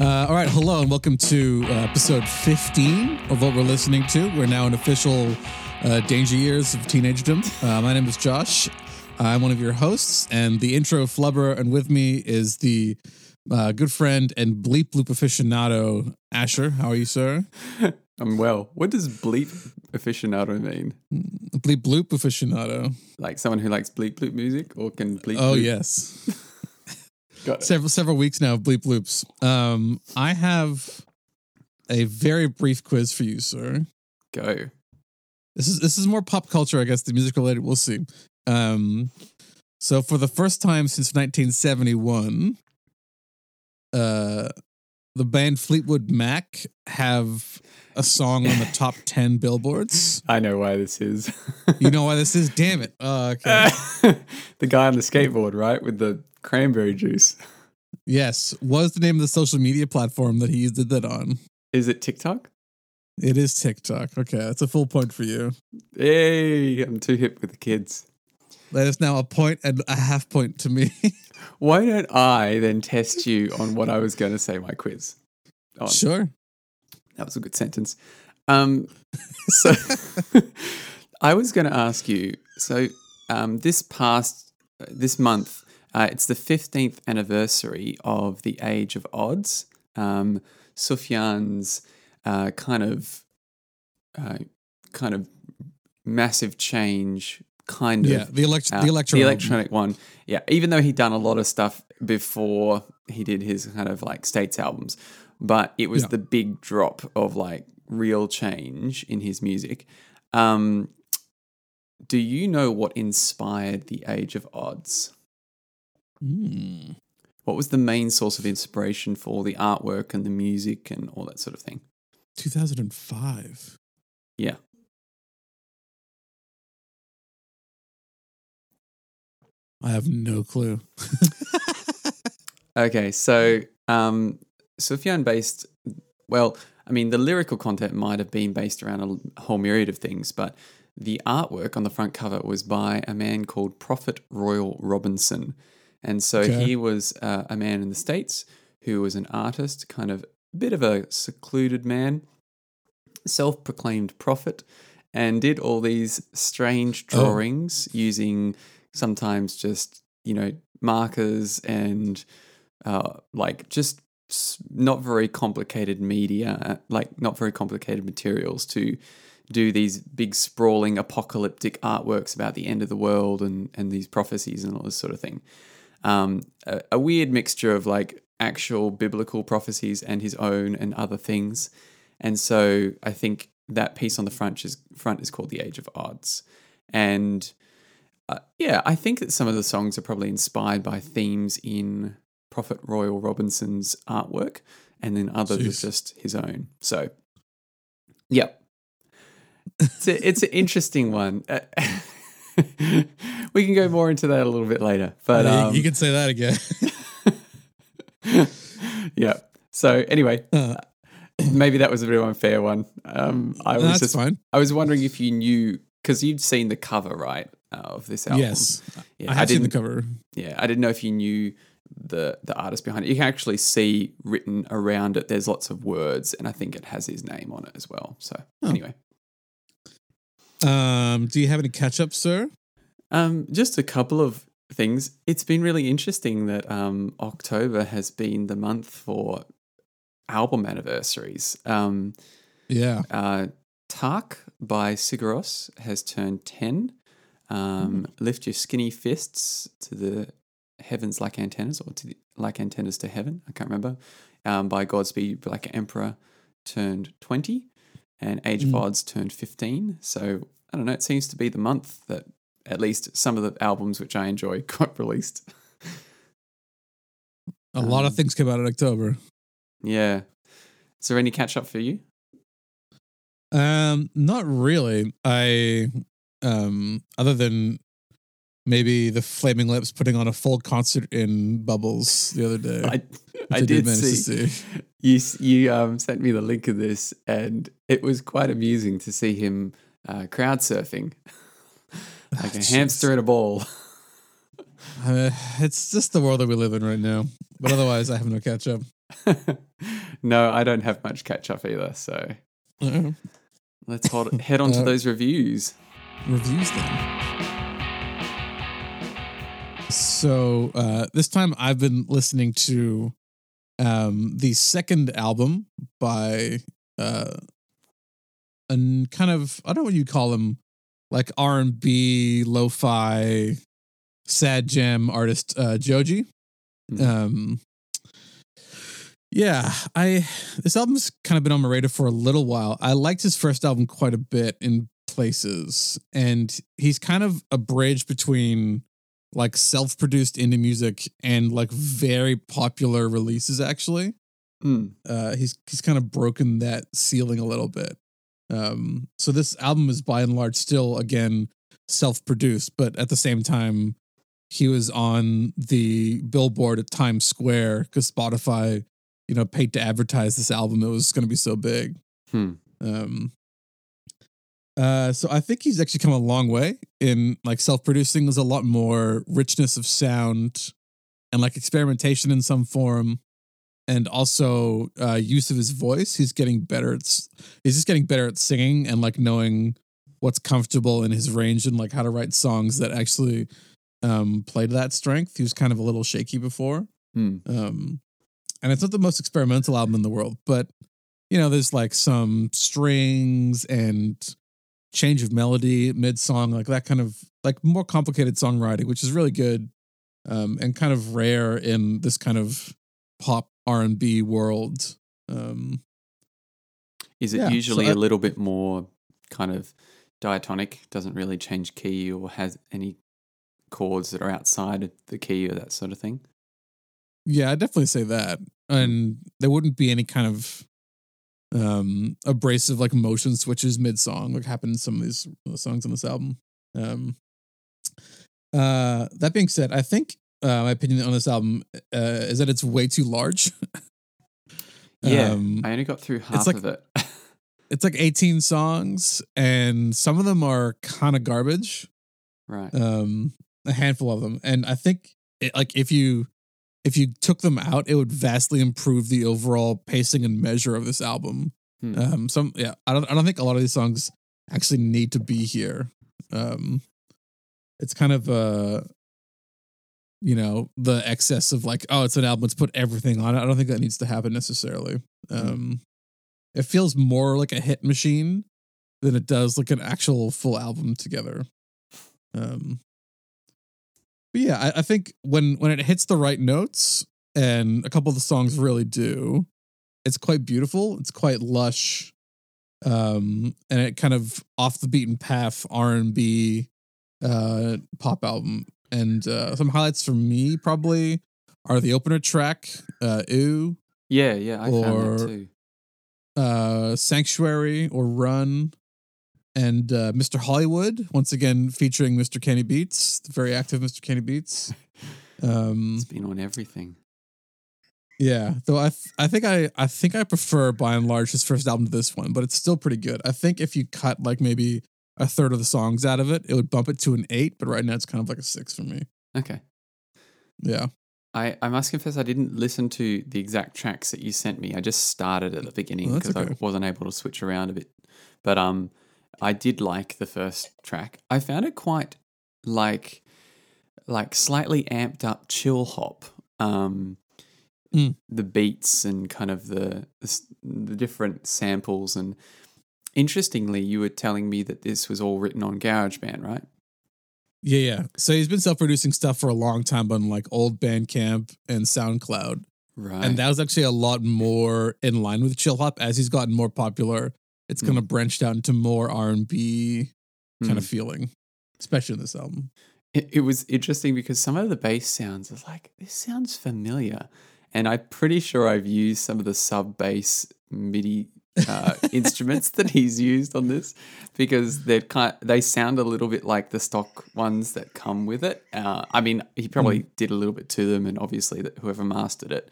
Uh, all right, hello and welcome to uh, episode 15 of what we're listening to. We're now in official uh, danger years of teenagedom. Uh, my name is Josh. I'm one of your hosts, and the intro flubber, and with me is the uh, good friend and bleep bloop aficionado, Asher. How are you, sir? I'm well. What does bleep aficionado mean? Bleep bloop aficionado. Like someone who likes bleep bloop music or can bleep Oh, bloop? yes. Several several weeks now of bleep loops. Um, I have a very brief quiz for you, sir. Go. This is this is more pop culture, I guess, the music related. We'll see. Um, so for the first time since 1971, uh, the band Fleetwood Mac have a song on the top 10 billboards. I know why this is. You know why this is? Damn it. Oh, okay. the guy on the skateboard, right? With the cranberry juice. Yes. What is the name of the social media platform that he did that on? Is it TikTok? It is TikTok. Okay, that's a full point for you. Hey, I'm too hip with the kids. That is now a point and a half point to me. Why don't I then test you on what I was going to say my quiz? on? sure. That was a good sentence. Um, so I was going to ask you. So um, this past uh, this month, uh, it's the fifteenth anniversary of the Age of Adz. Um, Sufjan's uh, kind of uh, kind of massive change, kind Yeah, of the elect- uh, the electro the electronic one. Yeah, even though he'd done a lot of stuff before he did his kind of like states albums, but it was Yeah. the big drop of like real change in his music. Um, do you know what inspired the Age of Adz? Hmm. What was the main source of inspiration for the artwork and the music and all that sort of thing? 2005. Yeah. I have no clue. Okay, so um, Sufjan based, well, I mean, the lyrical content might have been based around a whole myriad of things, but the artwork on the front cover was by a man called Prophet Royal Robinson. And so Okay. he was uh, a man in the States who was an artist, kind of a bit of a secluded man, self proclaimed prophet, and did all these strange Oh. drawings using sometimes just, you know, markers and uh, like just not very complicated media, uh, like not very complicated materials to do these big sprawling apocalyptic artworks about the end of the world and, and these prophecies and all this sort of thing. Um, a, a weird mixture of like actual biblical prophecies and his own and other things. And so I think that piece on the front is front is called The Age of Adz. And uh, yeah, I think that some of the songs are probably inspired by themes in Prophet Royal Robinson's artwork, and then others Jeez. is just his own. So, yeah, it's a, it's an interesting one. Uh, we can go more into that a little bit later, but Yeah, you- um, you can say that again. yeah. So anyway, Uh, maybe that was a bit of unfair one. Um, I was that's just fine. I was wondering if you knew because you'd seen the cover right uh, of this album. Yes. Yeah, I have seen the didn't- cover. Yeah, I didn't know if you knew the the artist behind it. You can actually see written around it. There's lots of words, and I think it has his name on it as well. So Oh. anyway, Um, do you have any catch up, sir? um, just a couple of things. It's been really interesting that um, October has been the month for album anniversaries. Um, Yeah. uh, Takk by Sigur Rós has turned 10. Um, Lift your skinny fists to the heavens like antennas, or to the, like antennas to heaven. I can't remember. Um, by Godspeed Black Emperor turned 20, and Age of Mm. Odds turned 15. So I don't know. It seems to be the month that at least some of the albums which I enjoy got released. A lot of Um, things came out in October. Yeah. Is there any catch up for you? Um, not really. I um other than maybe the Flaming Lips putting on a full concert in Bubbles the other day. I, I did manage to see. You you um, sent me the link of this, and it was quite amusing to see him uh, crowd surfing like a Jeez. hamster in a ball. Uh, it's just the world that we live in right now. But otherwise, I have no catch up. no, I don't have much catch up either. So Uh, let's hold, head on to Uh, those reviews. reviews then. So uh, this time I've been listening to um, the second album by uh, a kind of I don't know what you call him, like R and B, lo-fi, sad jam artist uh, Joji. Mm. Um, yeah, I this album's kind of been on my radar for a little while. I liked his first album quite a bit in places, and he's kind of a bridge between like self-produced indie music and like very popular releases. Actually, Mm. uh, he's he's kind of broken that ceiling a little bit. Um, so this album is by and large still again self-produced, but at the same time, he was on the billboard at Times Square because Spotify, you know, paid to advertise this album. It was going to be so big. Hmm. Um, uh, so I think he's actually come a long way in like self-producing. There's a lot more richness of sound and like experimentation in some form, and also uh, use of his voice. He's getting better. At, he's just getting better at singing and like knowing what's comfortable in his range and like how to write songs that actually um, play to that strength. He was kind of a little shaky before. Hmm. Um, and it's not the most experimental album in the world, but you know, there's like some strings and change of melody mid song, like that kind of like more complicated songwriting, which is really good um, and kind of rare in this kind of pop R and B world. Um, Is it Yeah, so usually I- a little bit more kind of diatonic? Doesn't really change key or has any chords that are outside of the key or that sort of thing? Yeah, I definitely say that. And there wouldn't be any kind of um abrasive like motion switches mid song like happened in some of these songs on this album. Um uh that being said, I think uh my opinion on this album uh is that it's way too large. Yeah, Um, I only got through half like- of it. it's like 18 songs and some of them are kind of garbage. right. um a handful of them and i think it, like if you if you took them out it would vastly improve the overall pacing and measure of this album. Hmm. um some yeah i don't i don't think a lot of these songs actually need to be here. Um it's kind of uh you know the excess of like oh it's an album let's put everything on it. I don't think that needs to happen necessarily. Um it feels more like a hit machine than it does like an actual full album together. Um but yeah I, I think when when it hits the right notes and a couple of the songs really do it's quite beautiful it's quite lush um and it kind of off the beaten path r&b uh pop album. And uh some highlights for me probably are the opener track uh ooh. Yeah, yeah, I found or- that too. uh sanctuary or run and uh mr hollywood once again featuring mr kenny beats the very active mr kenny beats um It's been on everything. yeah though i th- i think i i think i prefer by and large his first album to this one but it's still pretty good i think if you cut like maybe a third of the songs out of it it would bump it to an eight but right now it's kind of like a six for me Okay. yeah I, I must confess I didn't listen to the exact tracks that you sent me. I just started at the beginning Oh, that's because okay. I wasn't able to switch around a bit. But um I did like the first track. I found it quite like like slightly amped up chill hop. Um Mm. the beats and kind of the, the the different samples and interestingly you were telling me that this was all written on GarageBand, right? yeah yeah so he's been self-producing stuff for a long time on like old bandcamp and soundcloud Right. and that was actually a lot more in line with chill hop as he's gotten more popular it's Mm. kind of branched out into more r&b kind Mm. of feeling especially in this album it, it was interesting because some of the bass sounds is like this sounds familiar and i'm pretty sure i've used some of the sub bass midi uh, instruments that he's used on this because they're kind they sound a little bit like the stock ones that come with it uh, i mean he probably did a little bit to them and obviously that whoever mastered it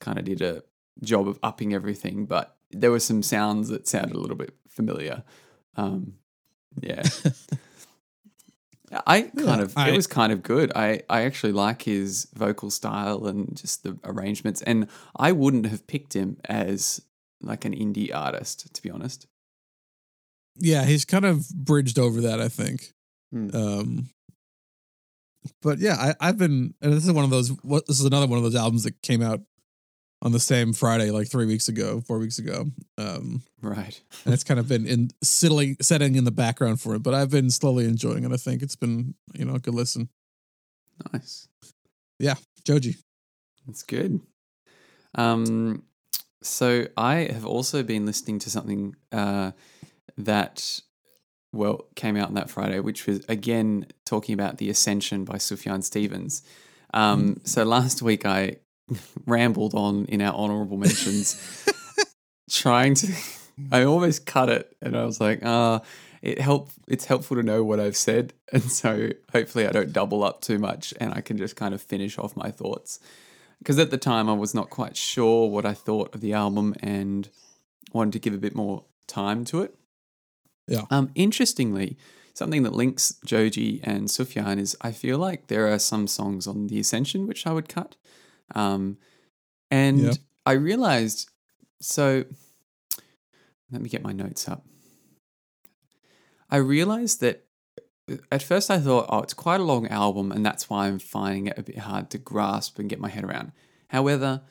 kind of did a job of upping everything but there were some sounds that sounded a little bit familiar um, yeah I kind of I- it was kind of good. I I actually like his vocal style and just the arrangements, and I wouldn't have picked him as like an indie artist, to be honest. Yeah, he's kind of bridged over that, I think. Hmm. Um, but yeah, I, I've been, and this is one of those. What this is another one of those albums that came out on the same Friday, like three weeks ago, four weeks ago. Um, Right. and it's kind of been in settling, setting in the background for it. But I've been slowly enjoying it. I think it's been, you know, a good listen. Nice. Yeah. Joji, That's good. Um, so I have also been listening to something uh, that, well, came out on that Friday, which was again talking about the Ascension by Sufjan Stevens. Um, so last week I rambled on in our honorable mentions, trying to. I almost cut it, and I was like, ah. it help it's helpful to know what I've said and so hopefully I don't double up too much and I can just kind of finish off my thoughts because at the time I was not quite sure what I thought of the album and wanted to give a bit more time to it. Yeah. Um interestingly, something that links Joji and Sufjan is I feel like there are some songs on The Ascension which I would cut. Um and. I realized so let me get my notes up. I realized that at first I thought, oh, it's quite a long album, and that's why I'm finding it a bit hard to grasp and get my head around. However,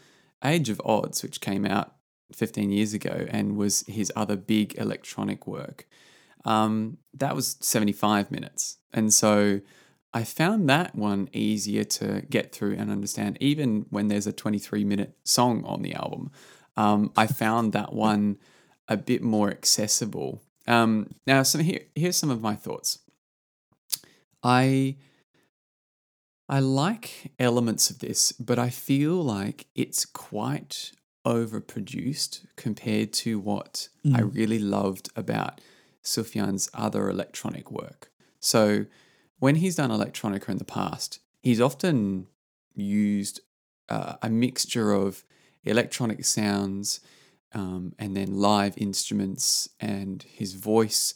Age of Adz, which came out 15 years ago and was his other big electronic work, um, that was 75 minutes. And so I found that one easier to get through and understand, even when there's a 23 minute song on the album. Um, I found that one a bit more accessible. Um, now, some here, here's some of my thoughts. I I like elements of this, but I feel like it's quite overproduced compared to what I Mm. really loved about Sufjan's other electronic work. So when he's done electronica in the past, he's often used uh, a mixture of electronic sounds um, and then live instruments and his voice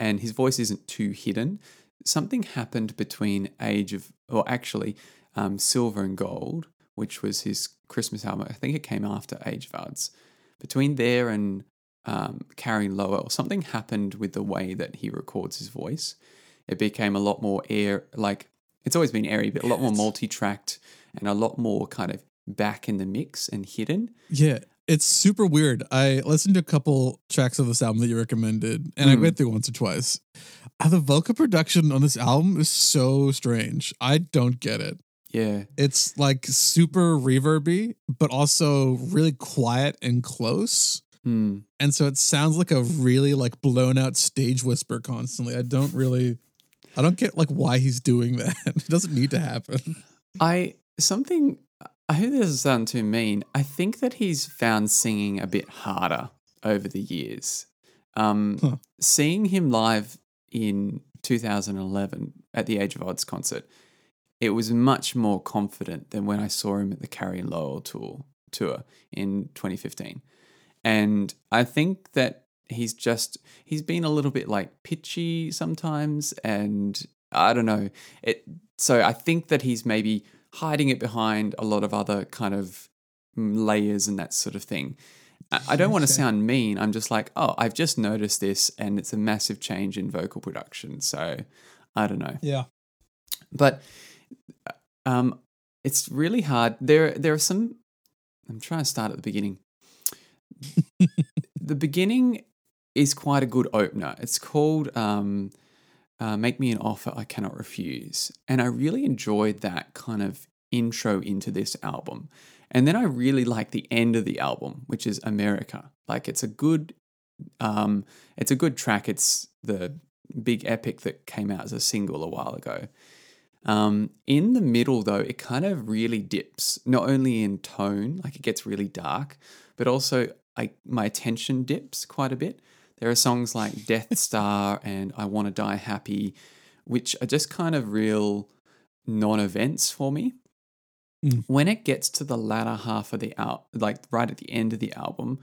and his voice isn't too hidden. Something happened between age of or actually um, silver and gold which was his christmas album. I think it came after age of Adz between there and um, Carrie lowell something happened with the way that he records his voice it became a lot more air like it's always been airy but a lot more multi-tracked and a lot more kind of back in the mix and hidden Yeah, it's super weird. I listened to a couple tracks of this album that you recommended, and I Mm. went through once or twice. Uh, the vocal production on this album is so strange. I don't get it. yeah It's like super reverby, but also really quiet and close. Hmm. And so it sounds like a really like blown out stage whisper constantly. I don't really I don't get like why he's doing that. It doesn't need to happen. I something I hope this doesn't sound too mean. I think that he's found singing a bit harder over the years. Um, Huh. Seeing him live in 2011 at the Age of Adz concert, it was much more confident than when I saw him at the Carrie Lowell tour tour in 2015. And I think that he's just he's been a little bit like pitchy sometimes and I don't know. It so I think that he's maybe hiding it behind a lot of other kind of layers and that sort of thing. I I don't want to sound mean. I'm just like, oh, I've just noticed this and it's a massive change in vocal production. So I don't know Yeah. but um, it's really hard. There, there are some. I'm trying to start at the beginning. the beginning is quite a good opener. It's called um, uh, "Make Me an Offer I Cannot Refuse," and I really enjoyed that kind of intro into this album. And then I really like the end of the album, which is America. Like it's a good, um, it's a good track. It's the big epic that came out as a single a while ago. Um, in the middle, though, it kind of really dips, not only in tone, like it gets really dark, but also I, my attention dips quite a bit. There are songs like Death Star and I Want to Die Happy, which are just kind of real non events for me. Mm. When it gets to the latter half of the out, like right at the end of the album,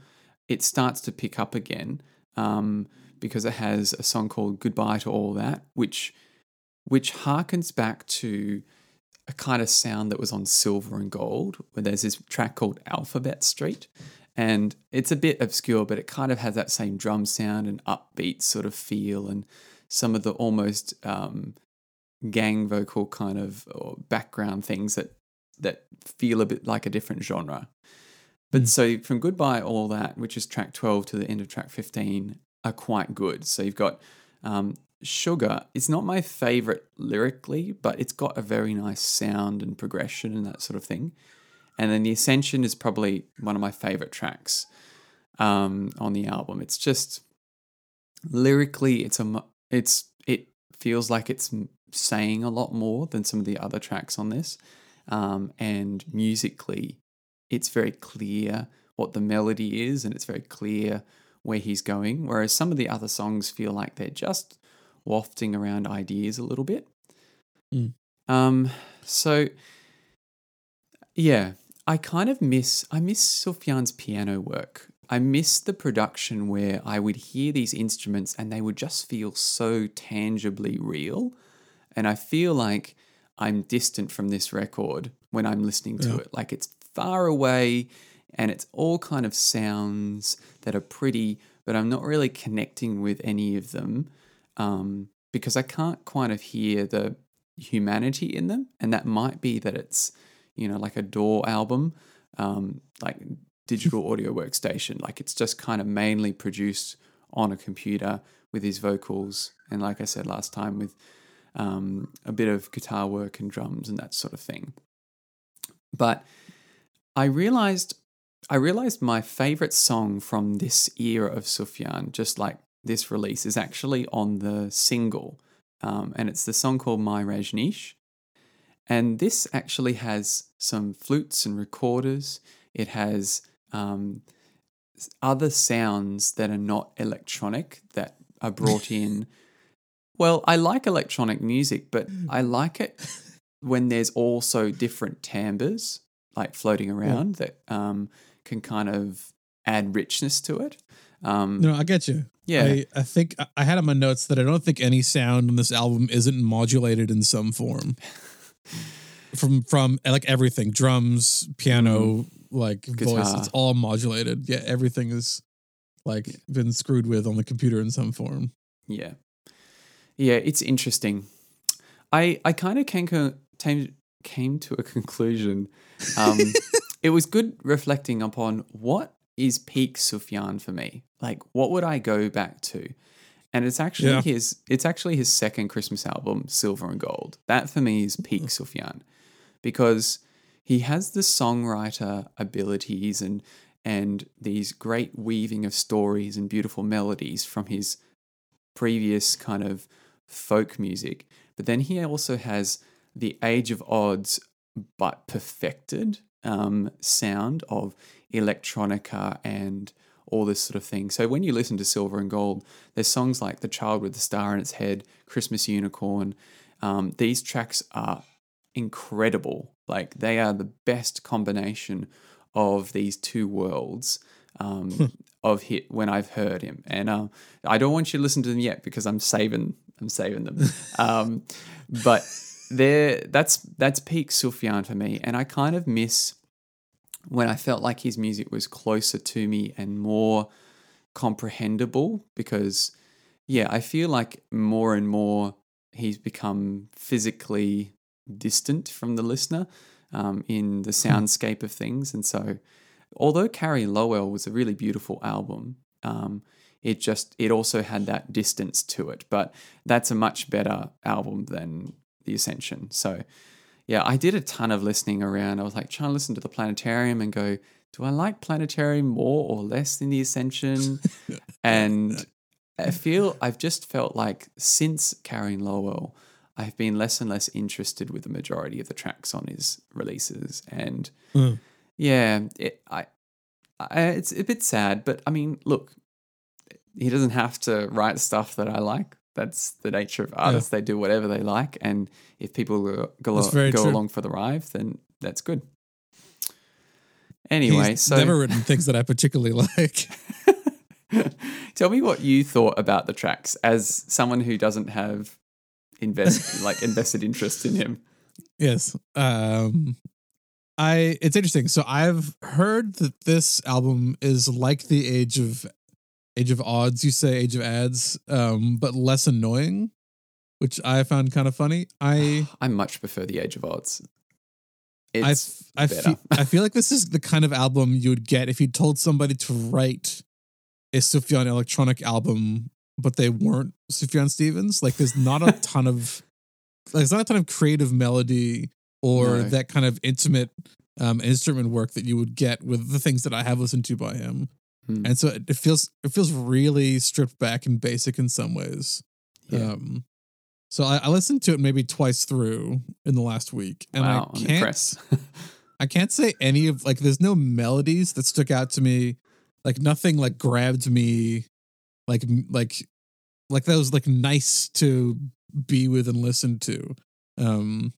it starts to pick up again um, because it has a song called Goodbye to All That, which which harkens back to a kind of sound that was on Silver and Gold, where there's this track called Alphabet Street. And it's a bit obscure, but it kind of has that same drum sound and upbeat sort of feel, and some of the almost um, gang vocal kind of or background things that that feel a bit like a different genre. But Mm. so from Goodbye All That, which is track 12 to the end of track 15, are quite good. So you've got um, Sugar. It's not my favorite lyrically, but it's got a very nice sound and progression and that sort of thing. And then The Ascension is probably one of my favorite tracks um, on the album. It's just lyrically, it's a it's it feels like it's saying a lot more than some of the other tracks on this, um, and musically, it's very clear what the melody is, and it's very clear where he's going. Whereas some of the other songs feel like they're just wafting around ideas a little bit. Mm. Um, so yeah, I kind of miss I miss Sufjan's piano work. I miss the production where I would hear these instruments and they would just feel so tangibly real. And I feel like I'm distant from this record when I'm listening to Yeah. it. Like it's far away and it's all kind of sounds that are pretty, but I'm not really connecting with any of them um, because I can't kind of hear the humanity in them. And that might be that it's, you know, like a DAW album, um, like digital audio workstation. Like it's just kind of mainly produced on a computer with his vocals. And like I said last time, with um, a bit of guitar work and drums and that sort of thing. But I realized I realized my favorite song from this era of Sufjan, just like this release, is actually on the single. Um, and it's the song called My Rajneesh. And this actually has some flutes and recorders. It has um, other sounds that are not electronic that are brought in. Well, I like electronic music, but I like it when there's also different timbres like floating around that um, can kind of add richness to it. Um, No, I get you. yeah, I, I think I- I had on my notes that I don't think any sound on this album isn't modulated in some form. From from like everything, drums, piano, like voice, Mm. Guitar. it's all modulated. Yeah, everything is like been screwed with on the computer in some form. Yeah. Yeah, it's interesting. I I kind of came, co- came came to a conclusion. Um, it was good reflecting upon what is peak sufjan for me. Like, what would I go back to? And it's actually Yeah. his. It's actually his second Christmas album, Silver and Gold. That for me is peak Sufjan, because he has the songwriter abilities and and these great weaving of stories and beautiful melodies from his previous kind of folk music. But then he also has the Age of Adz, but perfected um, sound of electronica and all this sort of thing. So when you listen to Silver and Gold, there's songs like The Child with the Star in Its Head, Christmas Unicorn. Um, these tracks are incredible. Like they are the best combination of these two worlds um, of hit when I've heard him. And um, I don't want you to listen to them yet because I'm saving I'm saving them. Um, but there that's that's peak Sufjan for me. And I kind of miss when I felt like his music was closer to me and more comprehensible because yeah, I feel like more and more he's become physically distant from the listener um, in the soundscape of things. And so, although Carrie Lowell was a really beautiful album, um, it just it also had that distance to it. But that's a much better album than The Ascension. So, yeah, I did a ton of listening around. I was like trying to listen to the Planetarium and go, do I like Planetarium more or less than The Ascension? and I feel I've just felt like since Carrie Lowell, I've been less and less interested with the majority of the tracks on his releases, and Mm. yeah, it, I, I, it's a bit sad. But I mean, look, he doesn't have to write stuff that I like. That's the nature of artists; they do whatever they like, and if people go, go, go along for the ride, then that's good. Anyway, He's so never written things that I particularly like. Tell me what you thought about the tracks as someone who doesn't have invest like invested interest in him. Yes. Um I it's interesting. So I've heard that this album is like the age of age of odds, you say age of ads, um, but less annoying, which I found kind of funny. I I much prefer the Age of Adz. I It's I better. feel, I feel like this is the kind of album you would get if you told somebody to write a Sufjan electronic album, but they weren't Sufjan Stevens. Like there's not a ton of like, there's not a ton of creative melody or No. that kind of intimate um, instrument work that you would get with the things that I have listened to by him. Hmm. And so it, it feels it feels really stripped back and basic in some ways. Yeah. Um, so I, I listened to it maybe twice through in the last week, and wow, I can't. I can't say any of like there's no melodies that stuck out to me. Like nothing like grabbed me like like like that was like nice to be with and listen to. Um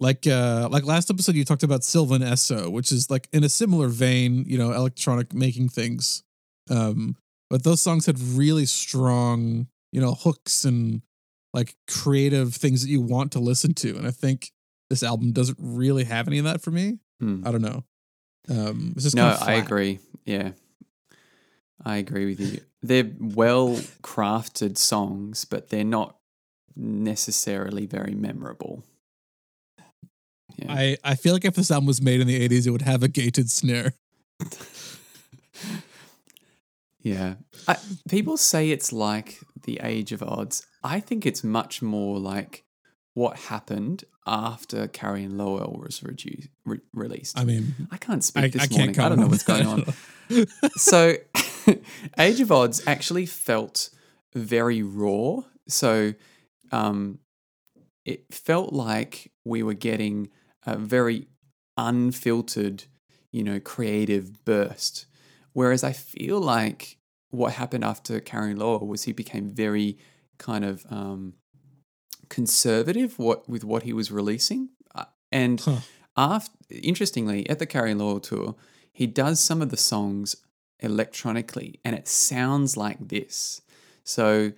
like uh like last episode you talked about Sylvan Esso, which is like in a similar vein, you know, electronic making things. Um but those songs had really strong, you know, hooks and like creative things that you want to listen to. And I think this album doesn't really have any of that for me. Hmm. I don't know. Um, it's just No, kind of I agree. Yeah. I agree with you. They're well crafted songs, but they're not necessarily very memorable. Yeah. I, I feel like if this album was made in the 80s, it would have a gated snare. yeah. I, people say it's like the Age of Adz. I think it's much more like what happened after Carrie and Lowell was re- released. I mean, I can't speak I, this I morning. I don't know what's going on. so age of Adz actually felt very raw so um it felt like we were getting a very unfiltered you know creative burst. Whereas i feel like what happened after Carrie Lowell was he became very kind of um conservative what with what he was releasing. Uh, and Huh. after interestingly at the Carrie Lowell tour he does some of the songs electronically and it sounds like this. So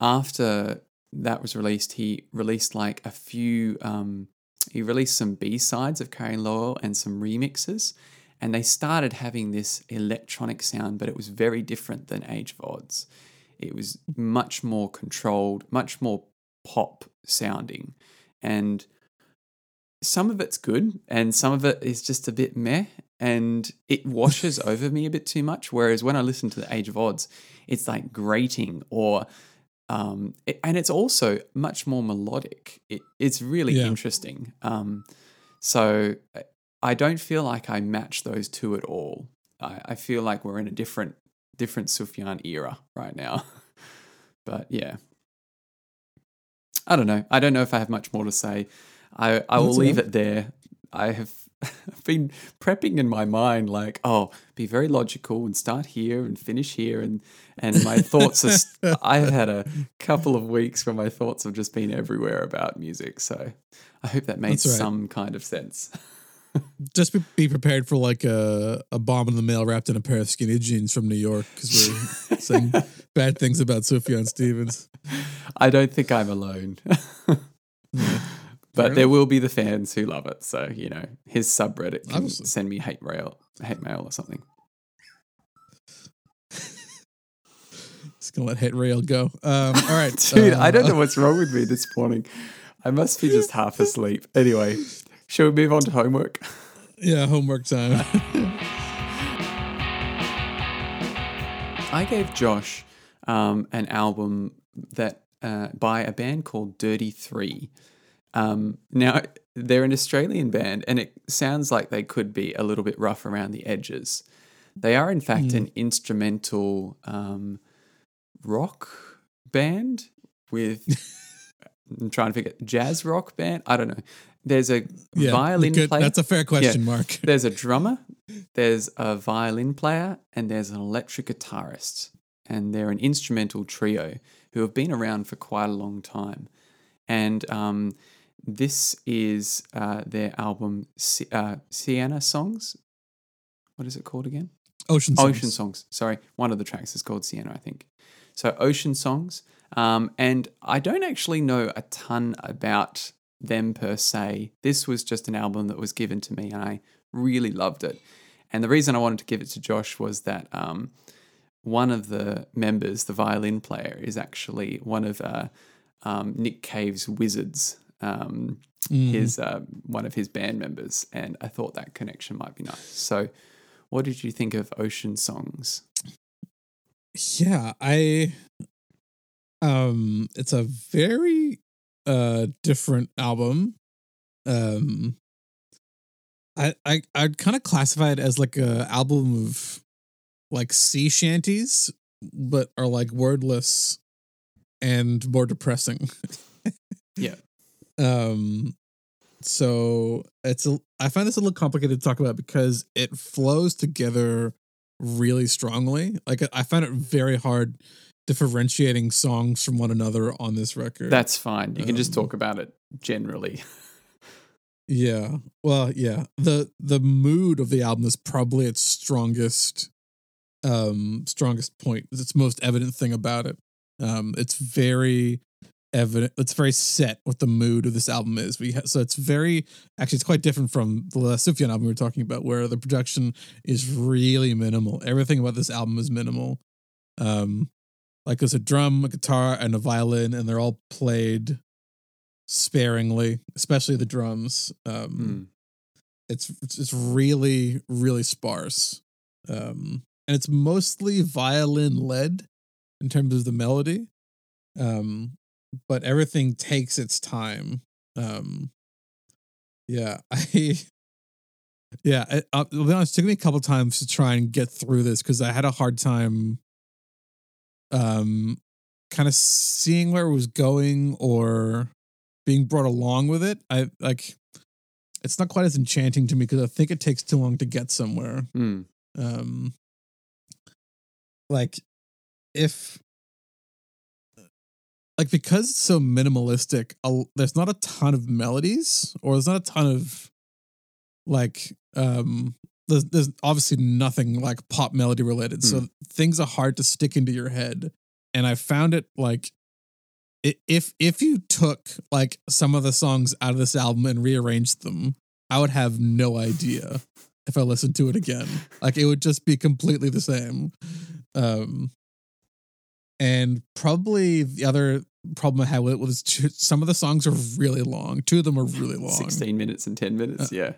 after that was released he released like a few um, he released some b-sides of Carrie Lowell and some remixes and they started having this electronic sound but it was very different than age of Adz. It was much more controlled much more pop sounding and some of it's good and some of it is just a bit meh and it washes over me a bit too much whereas when i listen to the age of Adz it's like grating or um it, and it's also much more melodic. It, it's really Yeah. interesting. Um so I- i don't feel like i match those two at all. I, I feel like we're in a different different sufjan era right now. But yeah. I don't know. I don't know if i have much more to say. I i will That's leave enough. it there. I have I've been prepping in my mind like, oh, be very logical and start here and finish here, and and my thoughts are. st- I've had a couple of weeks where my thoughts have just been everywhere about music, so I hope that made right. some kind of sense. Just be, be prepared for like a, a bomb in the mail wrapped in a pair of skinny jeans from New York because we're saying bad things about Sufjan Stevens. I don't think I'm alone, Yeah. But there will be the fans who love it. So you know, his subreddit can Obviously. send me hate mail, hate mail or something. Just gonna let hate rail go. Um, all right, Dude, I don't uh, know what's wrong with me this morning. I must be just half asleep. Anyway, shall we move on to homework? Yeah, homework time. I gave Josh um, an album that uh, by a band called Dirty Three. Um, now they're an Australian band, and it sounds like they could be a little bit rough around the edges. They are, in fact, an instrumental um, rock band with. I'm trying to figure jazz rock band. I don't know. There's a yeah, violin good. player. That's a fair question, Mark. There's a drummer, there's a violin player, and there's an electric guitarist. And they're an instrumental trio who have been around for quite a long time. And um, this is uh, their album, Si- uh, Sienna Songs. What is it called again? Ocean songs. Ocean Songs. Sorry, one of the tracks is called Sienna, I think. So Ocean Songs. Um, and I don't actually know a ton about them per se. This was just an album that was given to me, and I really loved it. And the reason I wanted to give it to Josh was that um, one of the members, the violin player, is actually one of uh, um, Nick Cave's wizards. Um, Mhm. his uh, one of his band members, and I thought that connection might be nice. So, what did you think of Ocean Songs? Yeah, I um it's a very uh different album. Um I I I'd kind of classify it as like a album of like sea shanties but are like wordless and more depressing. Yeah. Um so it's a I find this a little complicated to talk about because it flows together really strongly. Like I find it very hard differentiating songs from one another on this record. That's fine. You can just Um, talk about it generally. yeah. Well, yeah. The the mood of the album is probably its strongest um strongest point. It's its most evident thing about it. Um it's very evident it's very set what the mood of this album is. We ha- so it's very actually it's quite different from the last Sufjan album we were talking about where the production is really minimal. Everything about this album is minimal. Um like there's a drum, a guitar, and a violin, and they're all played sparingly, especially the drums. Um, Mm. it's it's it's really really sparse, um, and it's mostly violin led in terms of the melody, um, but everything takes its time. Um, yeah, I. Yeah, I, I'll be honest. It took me a couple times to try and get through this because I had a hard time, um, kind of seeing where it was going or being brought along with it. I like it's not quite as enchanting to me because I think it takes too long to get somewhere. Mm. Um like if like because it's so minimalistic, there's not a ton of melodies or there's not a ton of like um there's, there's obviously nothing like pop melody related. So things are hard to stick into your head. And I found it like if if you took like some of the songs out of this album and rearranged them, I would have no idea if I listened to it again. Like it would just be completely the same. Um and probably the other problem I had with it was two, some of the songs are really long. Two of them are really long. 16 minutes and 10 minutes. Uh, yeah.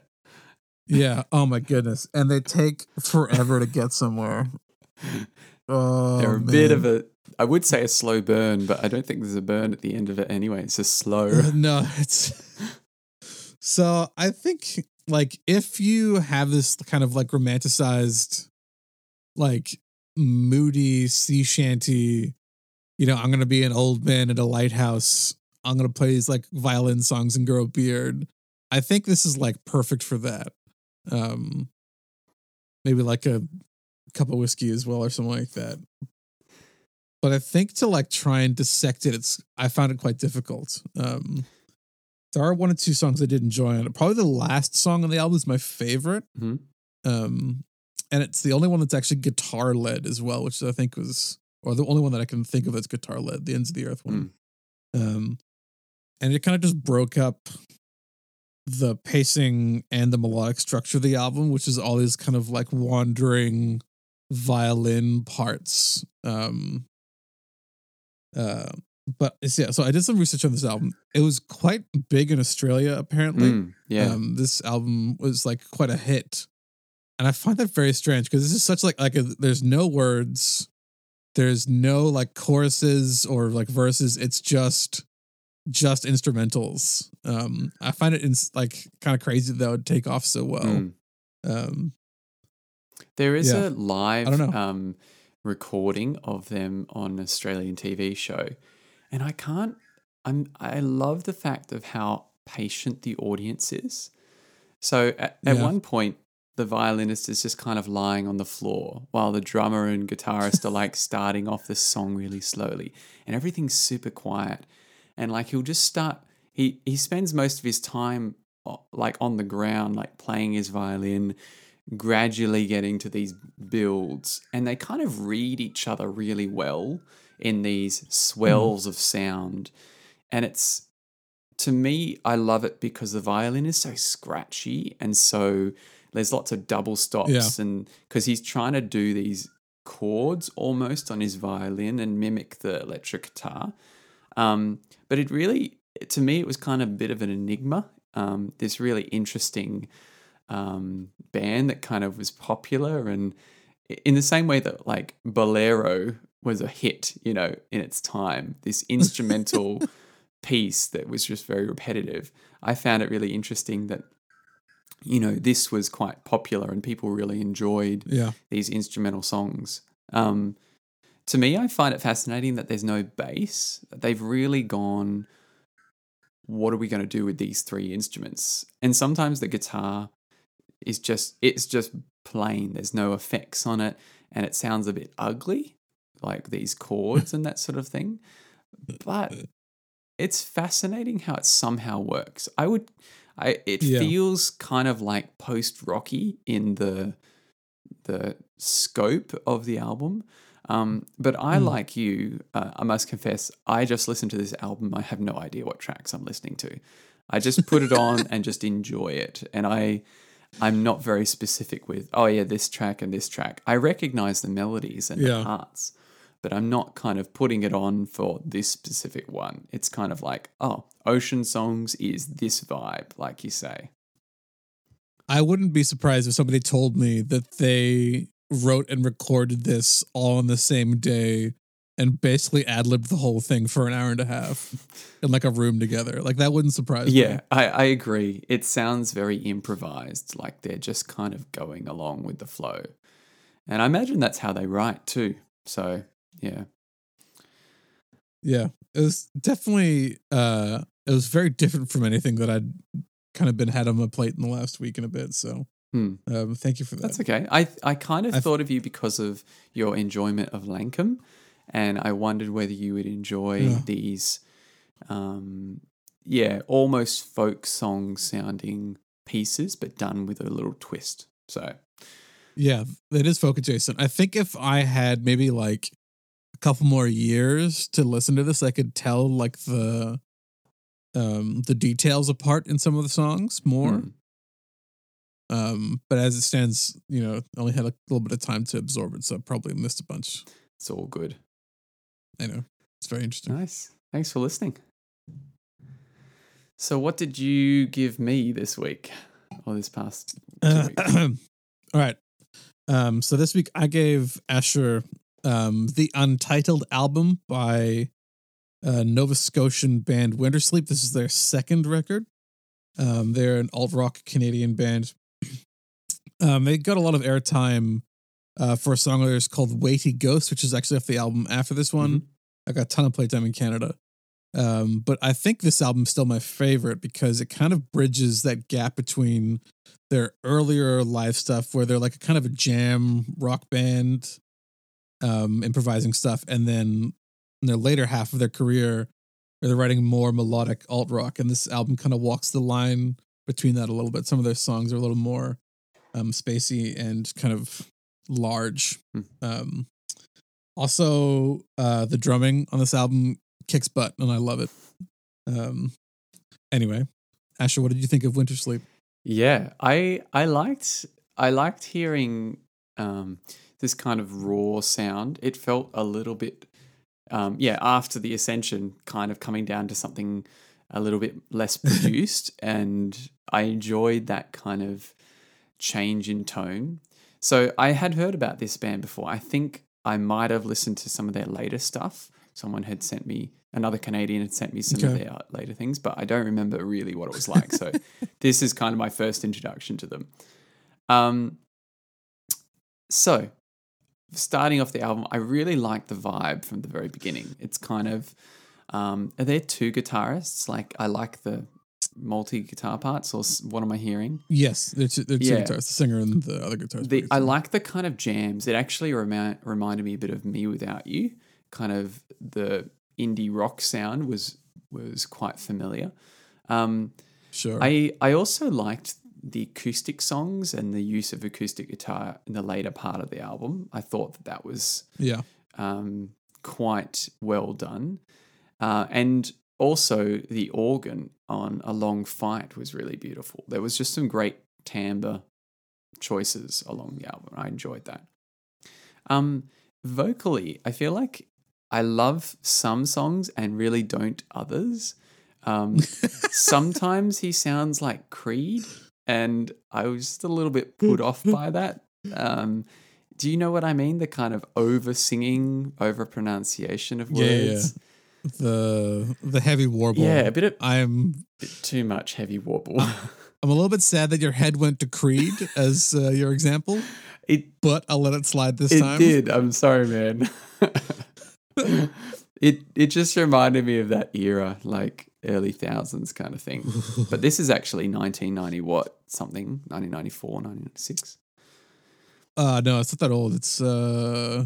Yeah. Oh my goodness. And they take forever to get somewhere. Oh, They're a oh, bit of a, I would say a slow burn, but I don't think there's a burn at the end of it anyway. It's just slow. Uh, no, it's so I think like if you have this kind of like romanticized, like moody sea shanty, you know, I'm gonna be an old man at a lighthouse. I'm gonna play these like violin songs and grow a beard. I think this is like perfect for that. Um maybe like a cup of whiskey as well or something like that. But I think to like try and dissect it, it's I found it quite difficult. Um there are one or two songs I did enjoy on it. Probably the last song on the album is my favorite. Mhm. Um and it's the only one that's actually guitar led as well, which I think was or the only one that I can think of that's guitar led, the Ends of the Earth one. Um and it kind of just broke up the pacing and the melodic structure of the album, which is all these kind of like wandering violin parts. Um uh but it's yeah, so I did some research on this album. It was quite big in Australia, apparently. Mm, yeah. Um, this album was like quite a hit, and I find that very strange because this is such like like a, there's no words, there's no like choruses or like verses. It's just just instrumentals. Um, I find it in, like kind of crazy that, would take off so well. Mm. Um, There is Yeah. a live I don't know. um, recording of them on an Australian TV show, and I can't. I'm. I love the fact of how patient the audience is. So at, at Yeah. one point, the violinist is just kind of lying on the floor while the drummer and guitarist are like starting off the song really slowly, and everything's super quiet. And like he'll just start. He he spends most of his time like on the ground, like playing his violin, gradually getting to these builds and they kind of read each other really well in these swells of sound. And it's to me, I love it because the violin is so scratchy and so there's lots of double stops Yeah. and because he's trying to do these chords almost on his violin and mimic the electric guitar. Um, but it really, to me, it was kind of a bit of an enigma. Um, this really interesting um, band that kind of was popular and in the same way that like Bolero was a hit, you know, in its time, this instrumental piece that was just very repetitive. I found it really interesting that, you know, this was quite popular and people really enjoyed Yeah. these instrumental songs. Um, to me, I find it fascinating that there's no bass. They've really gone, what are we going to do with these three instruments? And sometimes the guitar is just, it's just plain. There's no effects on it and it sounds a bit ugly, like these chords and that sort of thing. But it's fascinating how it somehow works. I would, I it Yeah. feels kind of like post rocky in the the scope of the album. Um, but I, Mm. like you, uh, I must confess, I just listen to this album. I have no idea what tracks I'm listening to. I just put it on and just enjoy it. And I, I'm not very specific with, oh yeah, this track and this track. I recognize the melodies and Yeah. the parts, but I'm not kind of putting it on for this specific one. It's kind of like, oh, Ocean Songs is this vibe, like you say. I wouldn't be surprised if somebody told me that they wrote and recorded this all on the same day and basically ad libbed the whole thing for an hour and a half in like a room together. Like that wouldn't surprise me. Yeah, I, I agree. It sounds very improvised, like they're just kind of going along with the flow. And I imagine that's how they write too. So, yeah. Yeah. It was definitely uh it was very different from anything that I'd kind of been had on my plate in the last week and a bit. So Hmm. um thank you for that. That's okay. I, I kind of I've- thought of you because of your enjoyment of Lankum. And I wondered whether you would enjoy Yeah. these, um, yeah, almost folk song sounding pieces, but done with a little twist. So, Yeah, it is folk adjacent. I think if I had maybe like couple more years to listen to this, I could tell like the um the details apart in some of the songs more. hmm. Um, but as it stands, you know, I only had a little bit of time to absorb it, so I probably missed a bunch. it's all good. I know. It's very interesting. Nice. Thanks for listening. So, what did you give me this week or this past two Uh, weeks? all right. Um, so this week I gave Asher um, the Untitled album by uh, Nova Scotian band Wintersleep. This is their second record. Um, they're an alt rock Canadian band. Um, they got a lot of airtime uh, for a song of theirs called Weighty Ghost, which is actually off the album after this one. I got a ton of playtime in Canada. Um, but I think this album's still my favorite because it kind of bridges that gap between their earlier live stuff where they're like a kind of a jam rock band um improvising stuff and then in their later half of their career they're writing more melodic alt rock and this album kind of walks the line between that a little bit. Some of their songs are a little more um spacey and kind of large. Hmm. um also uh the drumming on this album kicks butt and i love it. Um anyway asher what did you think of Wintersleep? Yeah, I I liked I liked hearing um, this kind of raw sound. It felt a little bit, um, yeah, after the ascension, kind of coming down to something a little bit less produced, and I enjoyed that kind of change in tone. So I had heard about this band before. I think I might have listened to some of their later stuff. Someone had sent me another Canadian had sent me some of their later things, but I don't remember really what it was like. So this is kind of my first introduction to them. Um, so starting off the album, I really like the vibe from the very beginning. It's kind of um, are there two guitarists? Like I like the multi guitar parts, or what am I hearing? Yes, they're two, they're two Yeah. guitars, the singer and the other guitarist. The, I like the kind of jams. It actually remi- reminded me a bit of mewithoutYou. Kind of the indie rock sound was was quite familiar. Um, sure. I I also liked the acoustic songs and the use of acoustic guitar in the later part of the album. I thought that that was yeah, um, quite well done. Uh, and also the organ on A Long Fight was really beautiful. There was just some great timbre choices along the album. I enjoyed that. Um, vocally, I feel like I love some songs and really don't others. Um, sometimes he sounds like Creed, and I was just a little bit put off by that. Um, do you know what I mean? The kind of over singing, over pronunciation of words. Yeah, yeah. The the heavy warble. Yeah, a bit of I'm bit too much heavy warble. I'm a little bit sad that your head went to Creed as uh, your example, it but I'll let it slide this it time. did. I'm sorry, man. it it just reminded me of that era, like early thousands kind of thing. but this is actually 1990 what something 1994 1996 Uh, no, it's not that old. It's uh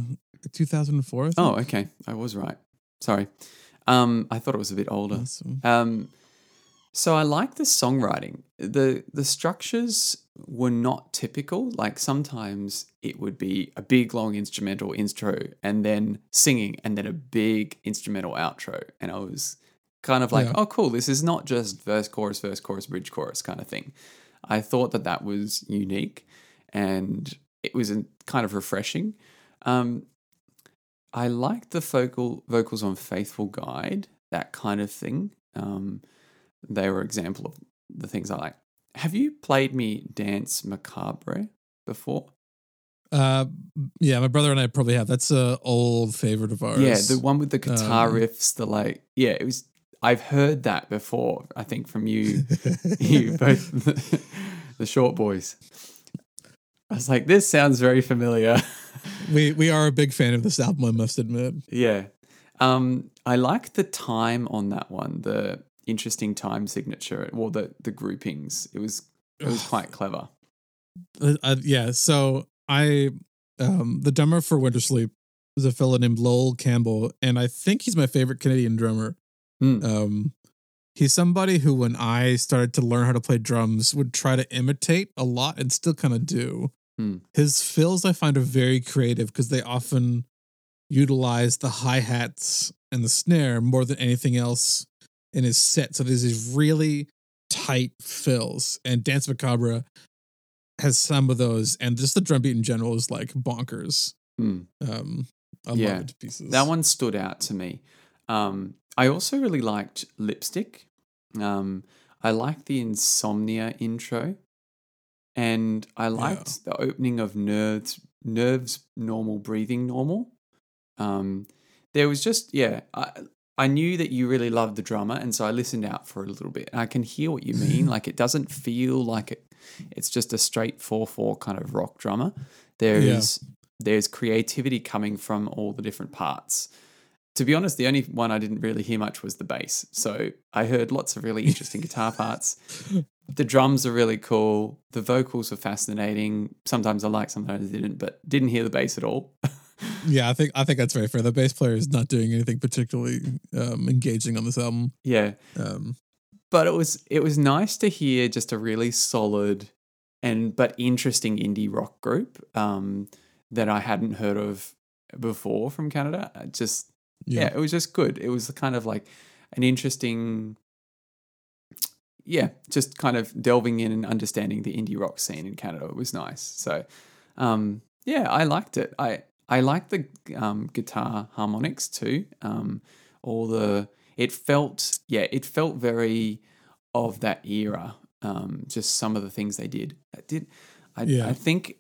2004. I think. oh okay i was right sorry um i thought it was a bit older Awesome. um so i like the songwriting the the structures were not typical like sometimes it would be a big long instrumental intro and then singing and then a big instrumental outro and i was kind of like Yeah. oh cool this is not just verse chorus verse chorus bridge chorus kind of thing i thought that that was unique and it was kind of refreshing um, I liked the vocal vocals on Faithful Guide, that kind of thing. Um, they were example of the things I like. Have you played me Danse Macabre before? Uh, yeah, my brother and I probably have. That's a old favorite of ours. Yeah, the one with the guitar Um, riffs, the like, yeah, it was. I've heard that before. I think from you, you both, the, the short boys. I was like, this sounds very familiar. we we are a big fan of this album. I must admit. Yeah. Um, I like the time on that one, the interesting time signature, or the the groupings. It was it was quite clever. Uh, uh, yeah, so I um the drummer for Wintersleep is a fellow named Loel Campbell, and I think he's my favorite Canadian drummer. Hmm. Um, he's somebody who, when I started to learn how to play drums, would try to imitate a lot and still kind of do. Hmm. His fills I find are very creative because they often utilize the hi hats and the snare more than anything else in his set. So there's these really tight fills, and Danse Macabre has some of those, and just the drum beat in general is like bonkers. Hmm. Um, I Yeah. love it pieces. That one stood out to me. Um, I also really liked Lipstick. Um, I liked the Insomnia intro, and I liked the opening of Nerves. Nerves normal breathing normal. Um, there was just yeah. I I knew that you really loved the drummer, and so I listened out for a little bit. And I can hear what you mean. like it doesn't feel like it. It's just a straight four four kind of rock drummer. There's there's creativity coming from all the different parts. To be honest, the only one I didn't really hear much was the bass. So I heard lots of really interesting guitar parts. The drums are really cool. The vocals are fascinating. Sometimes I like, sometimes I didn't, but didn't hear the bass at all. Yeah, I think I think that's very fair. The bass player is not doing anything particularly um, engaging on this album. yeah, Um, but it was it was nice to hear just a really solid and but interesting indie rock group um, that I hadn't heard of before from Canada. Just yeah. yeah. it was just good. It was kind of like an interesting, yeah, just kind of delving in and understanding the indie rock scene in Canada. It was nice. So, um, yeah, I liked it. I I liked the um, guitar harmonics too. Um, all the it felt yeah, it felt very of that era. Um, just some of the things they did. I did I, Yeah. I think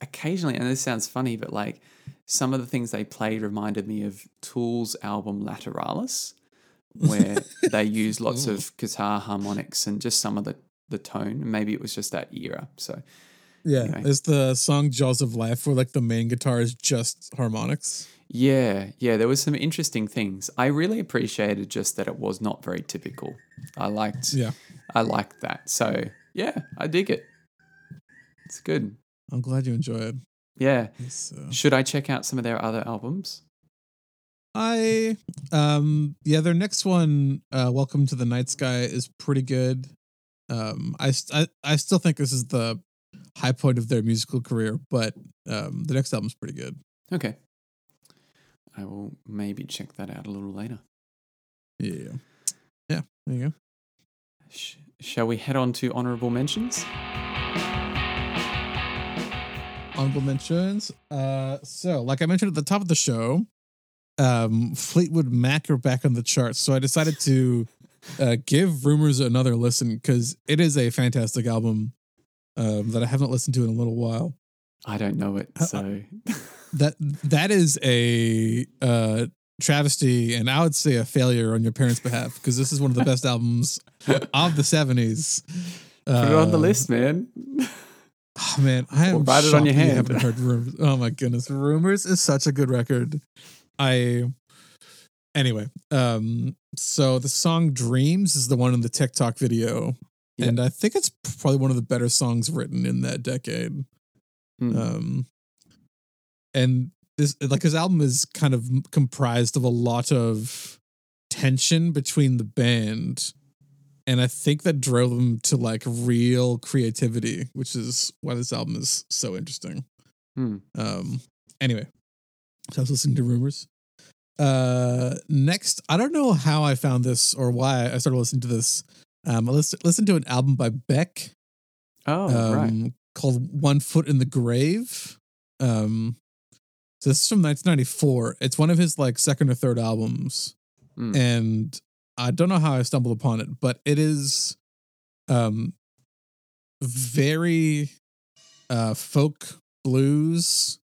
occasionally, and this sounds funny, but like some of the things they played reminded me of Tool's album Lateralus, where they used lots of guitar harmonics and just some of the the tone. Maybe it was just that era. So yeah. Anyway. There's the song "Jaws of Life" where like the main guitar is just harmonics. yeah, yeah, there was some interesting things. I really appreciated just that it was not very typical. I liked Yeah, I liked that. So yeah, I dig it. It's good. I'm glad you enjoy it. Yeah. Uh, Should I check out some of their other albums? I um yeah, their next one, uh Welcome to the Night Sky is pretty good. Um I I, I still think this is the high point of their musical career, but um the next album's pretty good. Okay. I will maybe check that out a little later. Yeah. Yeah. There you go. Sh- shall we head on to honorable mentions? Honorable mentions. Uh, so, like I mentioned at the top of the show, um, Fleetwood Mac are back on the charts. So I decided to uh, give Rumors another listen because it is a fantastic album um, that I haven't listened to in a little while. I don't know it, Uh, so That that is a uh, travesty, and I would say a failure on your parents' behalf because this is one of the best albums of the seventies. put it on the Uh, list, man. Oh, man, I am write it on your hand. haven't heard Rumors. Oh my goodness, Rumors is such a good record. I anyway, um, so the song "Dreams" is the one in the TikTok video, Yeah. and I think it's probably one of the better songs written in that decade. Hmm. Um, and this like his album is kind of comprised of a lot of tension between the band and i think that drove them to like real creativity which is why this album is so interesting Hmm. um anyway so i was listening to rumors uh next i don't know how i found this or why i started listening to this um i listened, listened to an album by beck Oh, right. um, called One Foot in the Grave. Um, so this is from 1994. It's one of his like second or third albums, Mm. and I don't know how I stumbled upon it, but it is um very uh folk blues,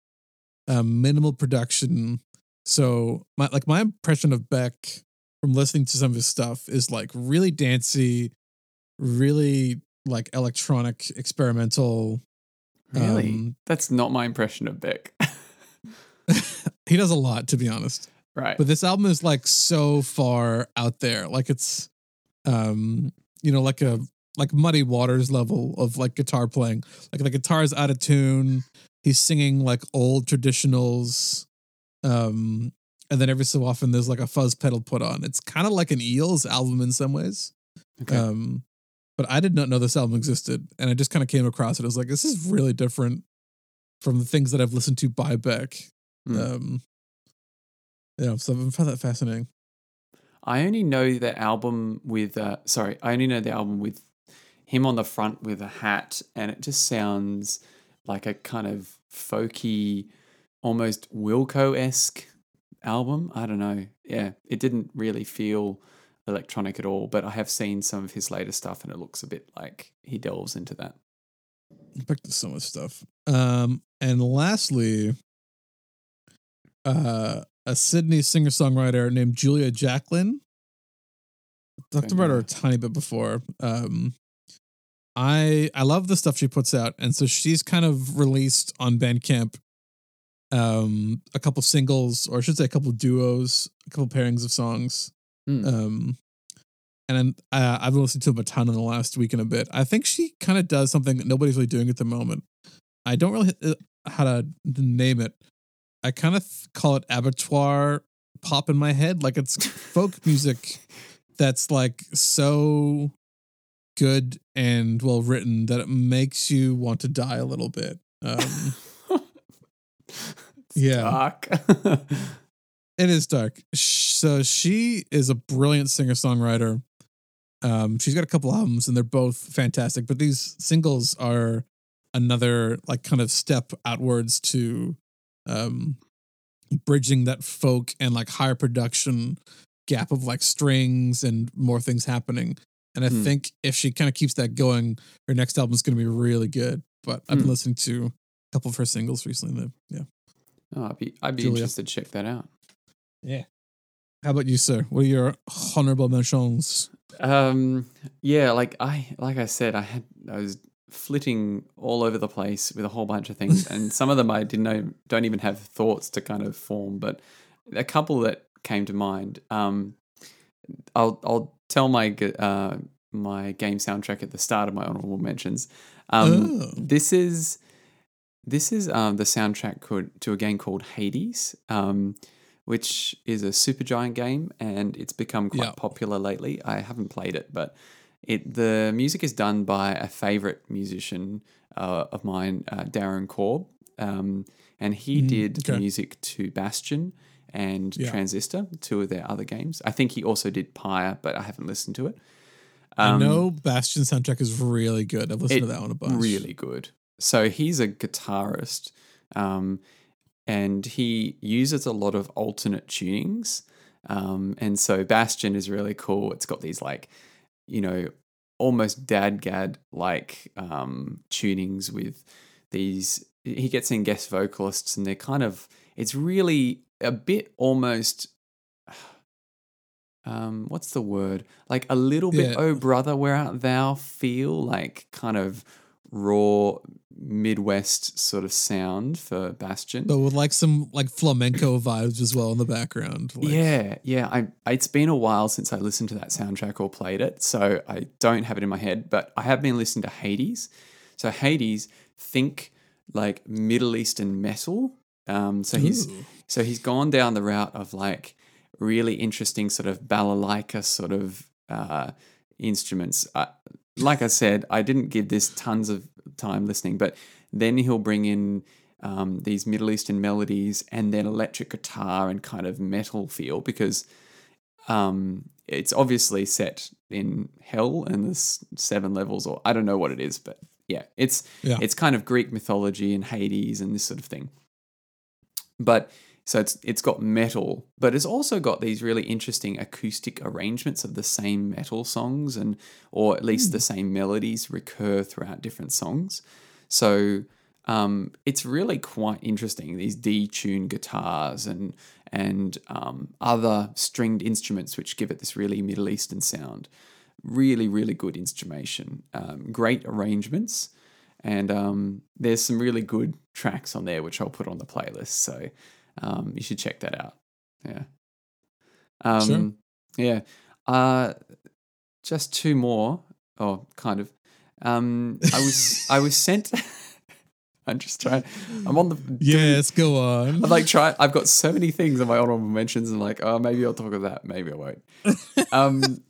um, minimal production. So my like my impression of Beck from listening to some of his stuff is like really dancey, really like electronic experimental. Really? um, That's not my impression of Beck. he does a lot to be honest. Right. But this album is like so far out there. Like it's um you know like a like muddy waters level of like guitar playing. Like the guitar is out of tune. He's singing like old traditionals. Um and then every so often there's like a fuzz pedal put on. It's kind of like an Eels album in some ways. okay. Um, but I did not know this album existed, and I just kind of came across it. I was like, this is really different from the things that I've listened to by Beck. Hmm. Um, yeah, so I found that fascinating. I only know the album with uh sorry, I only know the album with him on the front with a hat and it just sounds like a kind of folky almost Wilco-esque album. I don't know. Yeah, it didn't really feel electronic at all, but I have seen some of his later stuff and it looks a bit like he delves into that. Beck does so much stuff. Um, and lastly, uh, a Sydney singer songwriter named Julia Jacklin. Talked about her a tiny bit before. Um, I I love the stuff she puts out, and so she's kind of released on Bandcamp um a couple singles, or I should say a couple duos, a couple pairings of songs. Hmm. Um, and I'm, uh, I've been listening to him a ton in the last week and a bit. I think she kind of does something that nobody's really doing at the moment. I don't really uh, how to name it. I kind of call it abattoir pop in my head. Like it's folk music that's like so good and well written that it makes you want to die a little bit. Um, Yeah. Dark. It is dark. So she is a brilliant singer songwriter. Um, she's got a couple albums and they're both fantastic, but these singles are another like kind of step outwards to um bridging that folk and like higher production gap of like strings and more things happening. And I Hmm. think if she kind of keeps that going, her next album is going to be really good. But I've been Hmm. listening to a couple of her singles recently. that- Yeah. oh, I'd be I'd be Julia. interested to check that out. Yeah. How about you, sir? What are your honorable mentions? Um, yeah, like I like I said, I had I was flitting all over the place with a whole bunch of things, and some of them I didn't know don't even have thoughts to kind of form, but a couple that came to mind. Um, I'll I'll tell my uh my game soundtrack at the start of my honorable mentions. Um, Oh. this is this is um the soundtrack to a game called Hades. Um, which is a Supergiant game and it's become quite Yeah. popular lately. I haven't played it, but it the music is done by a favorite musician uh, of mine, uh, Darren Korb, um, and he Mm, did the music to Bastion and Yeah. Transistor, two of their other games. I think he also did Pyre, but I haven't listened to it. Um, I know Bastion soundtrack is really good. I've listened it to that one a bunch. Really good. So he's a guitarist, um, and he uses a lot of alternate tunings. Um, and so Bastion is really cool. It's got these like, you know, almost dadgad like um, tunings with these. He gets in guest vocalists, and they're kind of. It's really a bit almost. Um, what's the word? Like a little bit, Yeah. oh brother, where art thou? Feel like kind of raw Midwest sort of sound for Bastion. But with like some like flamenco vibes as well in the background. Like, Yeah, yeah. I, it's been a while since I listened to that soundtrack or played it, so I don't have it in my head. But I have been listening to Hades. So Hades, think like Middle Eastern metal. Um, so he's Ooh. so he's gone down the route of like really interesting sort of balalaika sort of uh, instruments. Uh, like I said, I didn't give this tons of time listening, but then he'll bring in um, these Middle Eastern melodies and then electric guitar and kind of metal feel because um, it's obviously set in hell and there's seven levels or I don't know what it is, but yeah, it's Yeah. it's kind of Greek mythology and Hades and this sort of thing. But so it's it's got metal, but it's also got these really interesting acoustic arrangements of the same metal songs and or at least the same melodies recur throughout different songs. So um, it's really quite interesting. These detuned guitars and and um, other stringed instruments which give it this really Middle Eastern sound. Really, really good instrumentation. Um, great arrangements, and um, there's some really good tracks on there which I'll put on the playlist. So um, you should check that out. Yeah. Um, Sure. Yeah. Uh, just two more. Oh, kind of. Um, I was I was sent. I'm just trying. I'm on the. Yes, go on. I'm like try. I've got so many things in my honorable mentions, and like, oh, maybe I'll talk about that. Maybe I won't. um,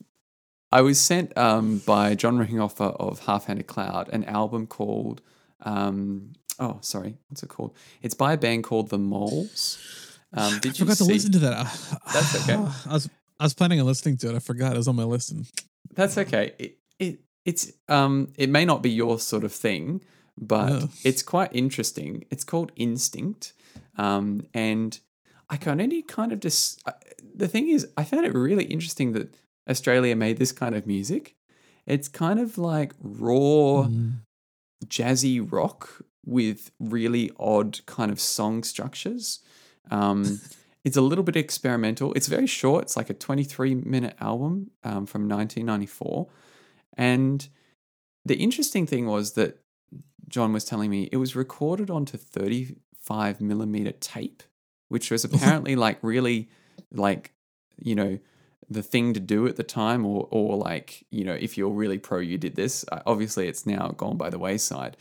I was sent um by John Ringhofer of Half Handed Cloud an album called um. Oh, sorry. What's it called? It's by a band called The Moles. Um, did I you forgot to listen to that. That's okay. I was I was planning on listening to it. I forgot it was on my list. And That's okay. It, it it's um it may not be your sort of thing, but No. it's quite interesting. It's called Instinct, um, and I can only kind of just the thing is I found it really interesting that Australia made this kind of music. It's kind of like raw Mm. jazzy rock with really odd kind of song structures. Um, it's a little bit experimental. It's very short. It's like a 23 minute album um, from 1994. And the interesting thing was that John was telling me it was recorded onto 35 millimeter tape, which was apparently like really like, you know, the thing to do at the time, or, or like, you know, if you're really pro, you did this. Uh, Obviously, it's now gone by the wayside.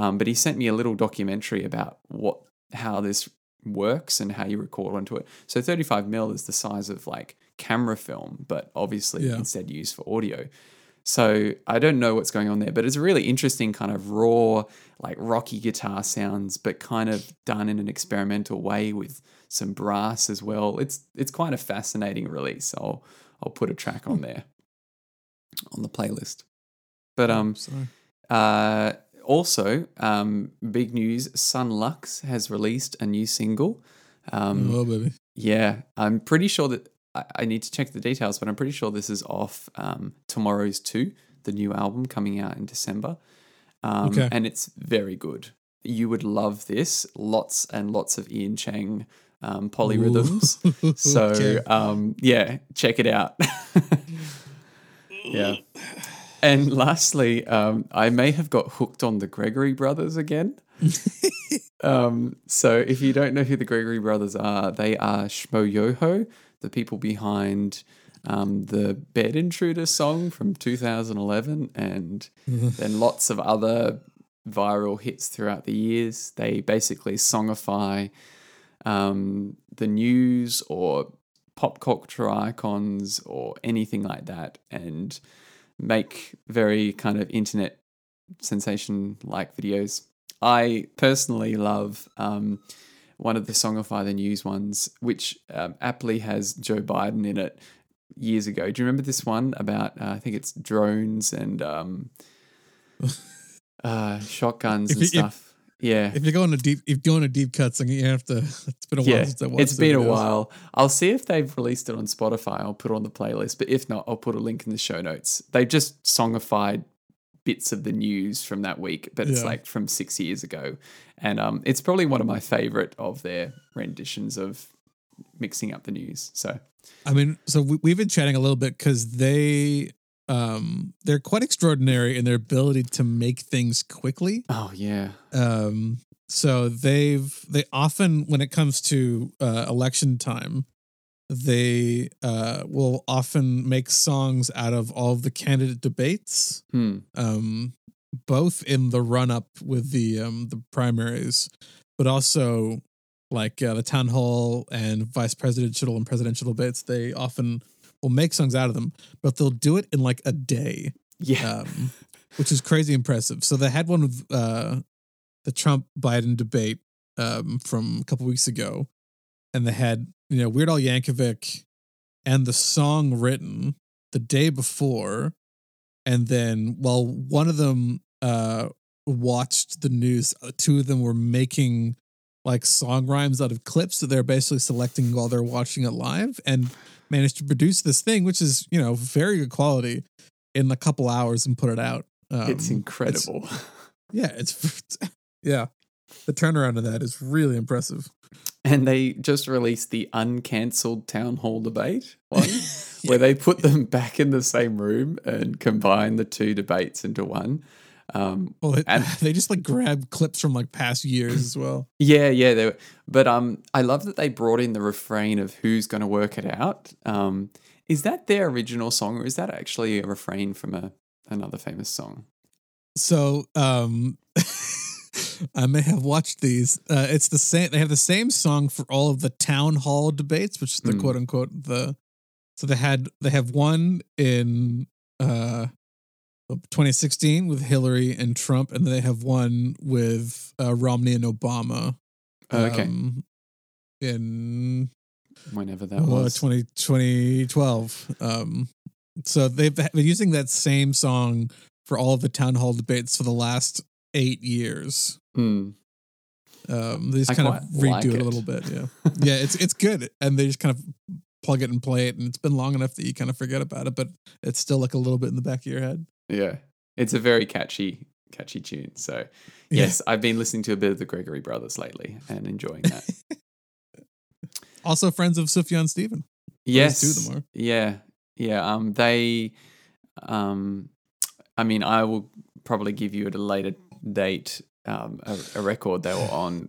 Um, but he sent me a little documentary about what how this works and how you record onto it. So 35 mil is the size of like camera film, but obviously Yeah. instead used for audio. So I don't know what's going on there, but it's a really interesting kind of raw, like rocky guitar sounds, but kind of done in an experimental way with some brass as well. It's it's quite a fascinating release. I'll I'll put a track on there on the playlist. But um Sorry. uh, also, um, big news: Son Lux has released a new single. Um, oh baby. yeah, I'm pretty sure that I, I need to check the details, but I'm pretty sure this is off um, Tomorrow's Two, the new album coming out in December, um, Okay. and it's very good. You would love this. Lots and lots of Ian Chang um, polyrhythms. Ooh. So Okay. um, yeah, check it out. yeah. And lastly, um, I may have got hooked on the Gregory brothers again. um, so if you don't know who the Gregory brothers are, they are Schmoyoho, the people behind um, the Bed Intruder song from 2011, and then lots of other viral hits throughout the years. They basically songify um, the news or pop culture icons or anything like that and make very kind of internet sensation like videos. I personally love um, one of the Songify the News ones, which um, aptly has Joe Biden in it years ago. Do you remember this one about? Uh, I think it's drones and um, uh, shotguns and if- stuff. Yeah, If you're going to deep, if you're going to deep cuts, you have to. It's been a while yeah, since I watched. it's been a while. I'll see if they've released it on Spotify. I'll put it on the playlist. But if not, I'll put a link in the show notes. They've just songified bits of the news from that week, but it's Yeah. like from six years ago, and um, it's probably one of my favorite of their renditions of mixing up the news. So I mean, so we, we've been chatting a little bit because they, um, they're quite extraordinary in their ability to make things quickly. oh yeah, Um, so they've they often when it comes to uh, election time, they uh, will often make songs out of all of the candidate debates. hmm. um, both in the run up with the um, the primaries, but also like uh, the town hall and vice presidential and presidential debates. They often will make songs out of them, but they'll do it in like a day, yeah, um, which is crazy impressive. So they had one with uh, the Trump Biden debate um, from a couple weeks ago, and they had you know Weird Al Yankovic and the song written the day before, and then while one of them uh, watched the news, uh, two of them were making like song rhymes out of clips that they're basically selecting while they're watching it live, and managed to produce this thing, which is you know very good quality, in a couple hours and put it out. Um, it's incredible. yeah, it's yeah. The turnaround of that is really impressive. And they just released the uncancelled town hall debate one, where they put them back in the same room and combine the two debates into one. Um, Well, it, And- they just like grab clips from like past years as well. yeah, yeah, they were, but um, I love that they brought in the refrain of who's going to work it out. Um, is that their original song, or is that actually a refrain from a another famous song? So, um, I may have watched these. Uh, it's the same. They have the same song for all of the town hall debates, which is the Mm. quote unquote the. So they had they have one in uh 2016 with Hillary and Trump, and then they have one with uh, Romney and Obama. Okay, um, in whenever that uh, was. 20, 2012. Um, so they've been using that same song for all of the town hall debates for the last eight years. Hmm. Um, they just I kind of redo like it a little bit. Yeah, yeah, it's it's good, and they just kind of plug it and play it, and it's been long enough that you kind of forget about it, but it's still like a little bit in the back of your head. Yeah, it's a very catchy, catchy tune. So Yeah. yes, I've been listening to a bit of the Gregory Brothers lately and enjoying that. Also, friends of Sufjan Stephen. yes, two them are. Yeah, yeah. Um, they, um, I mean, I will probably give you at a later date um, a, a record they were on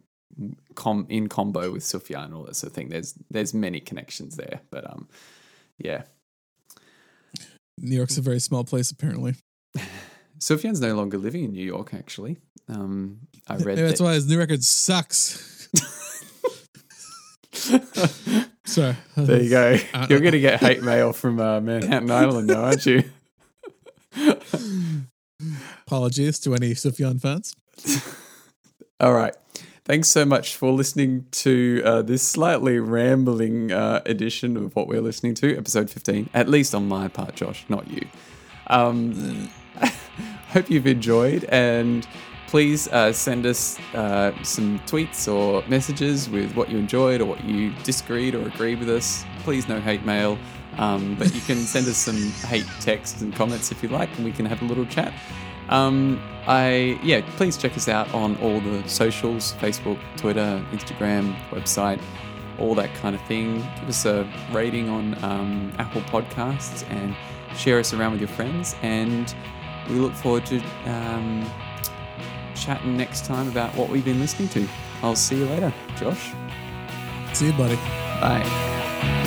com in combo with Sufjan and all that sort of thing. There's there's many connections there, but um, yeah. New York's a very small place, apparently. Sufjan's no longer living in New York. Actually, um, I read Maybe that's that. why his new record sucks. Sorry. There you go. You're going to get hate mail from uh, Manhattan Island now, aren't you? Apologies to any Sufjan fans. All right. Thanks so much for listening to uh, this slightly rambling uh, edition of what we're listening to, episode 15, at least on my part, Josh, not you. Um, hope you've enjoyed, and please uh, send us uh, some tweets or messages with what you enjoyed or what you disagreed or agreed with us. Please, no hate mail, um, but you can send us some hate texts and comments if you like, and we can have a little chat. Um, I yeah, please check us out on all the socials: Facebook, Twitter, Instagram, website, all that kind of thing. Give us a rating on um, Apple Podcasts and share us around with your friends. And we look forward to um, chatting next time about what we've been listening to. I'll see you later, Josh. See you, buddy. Bye.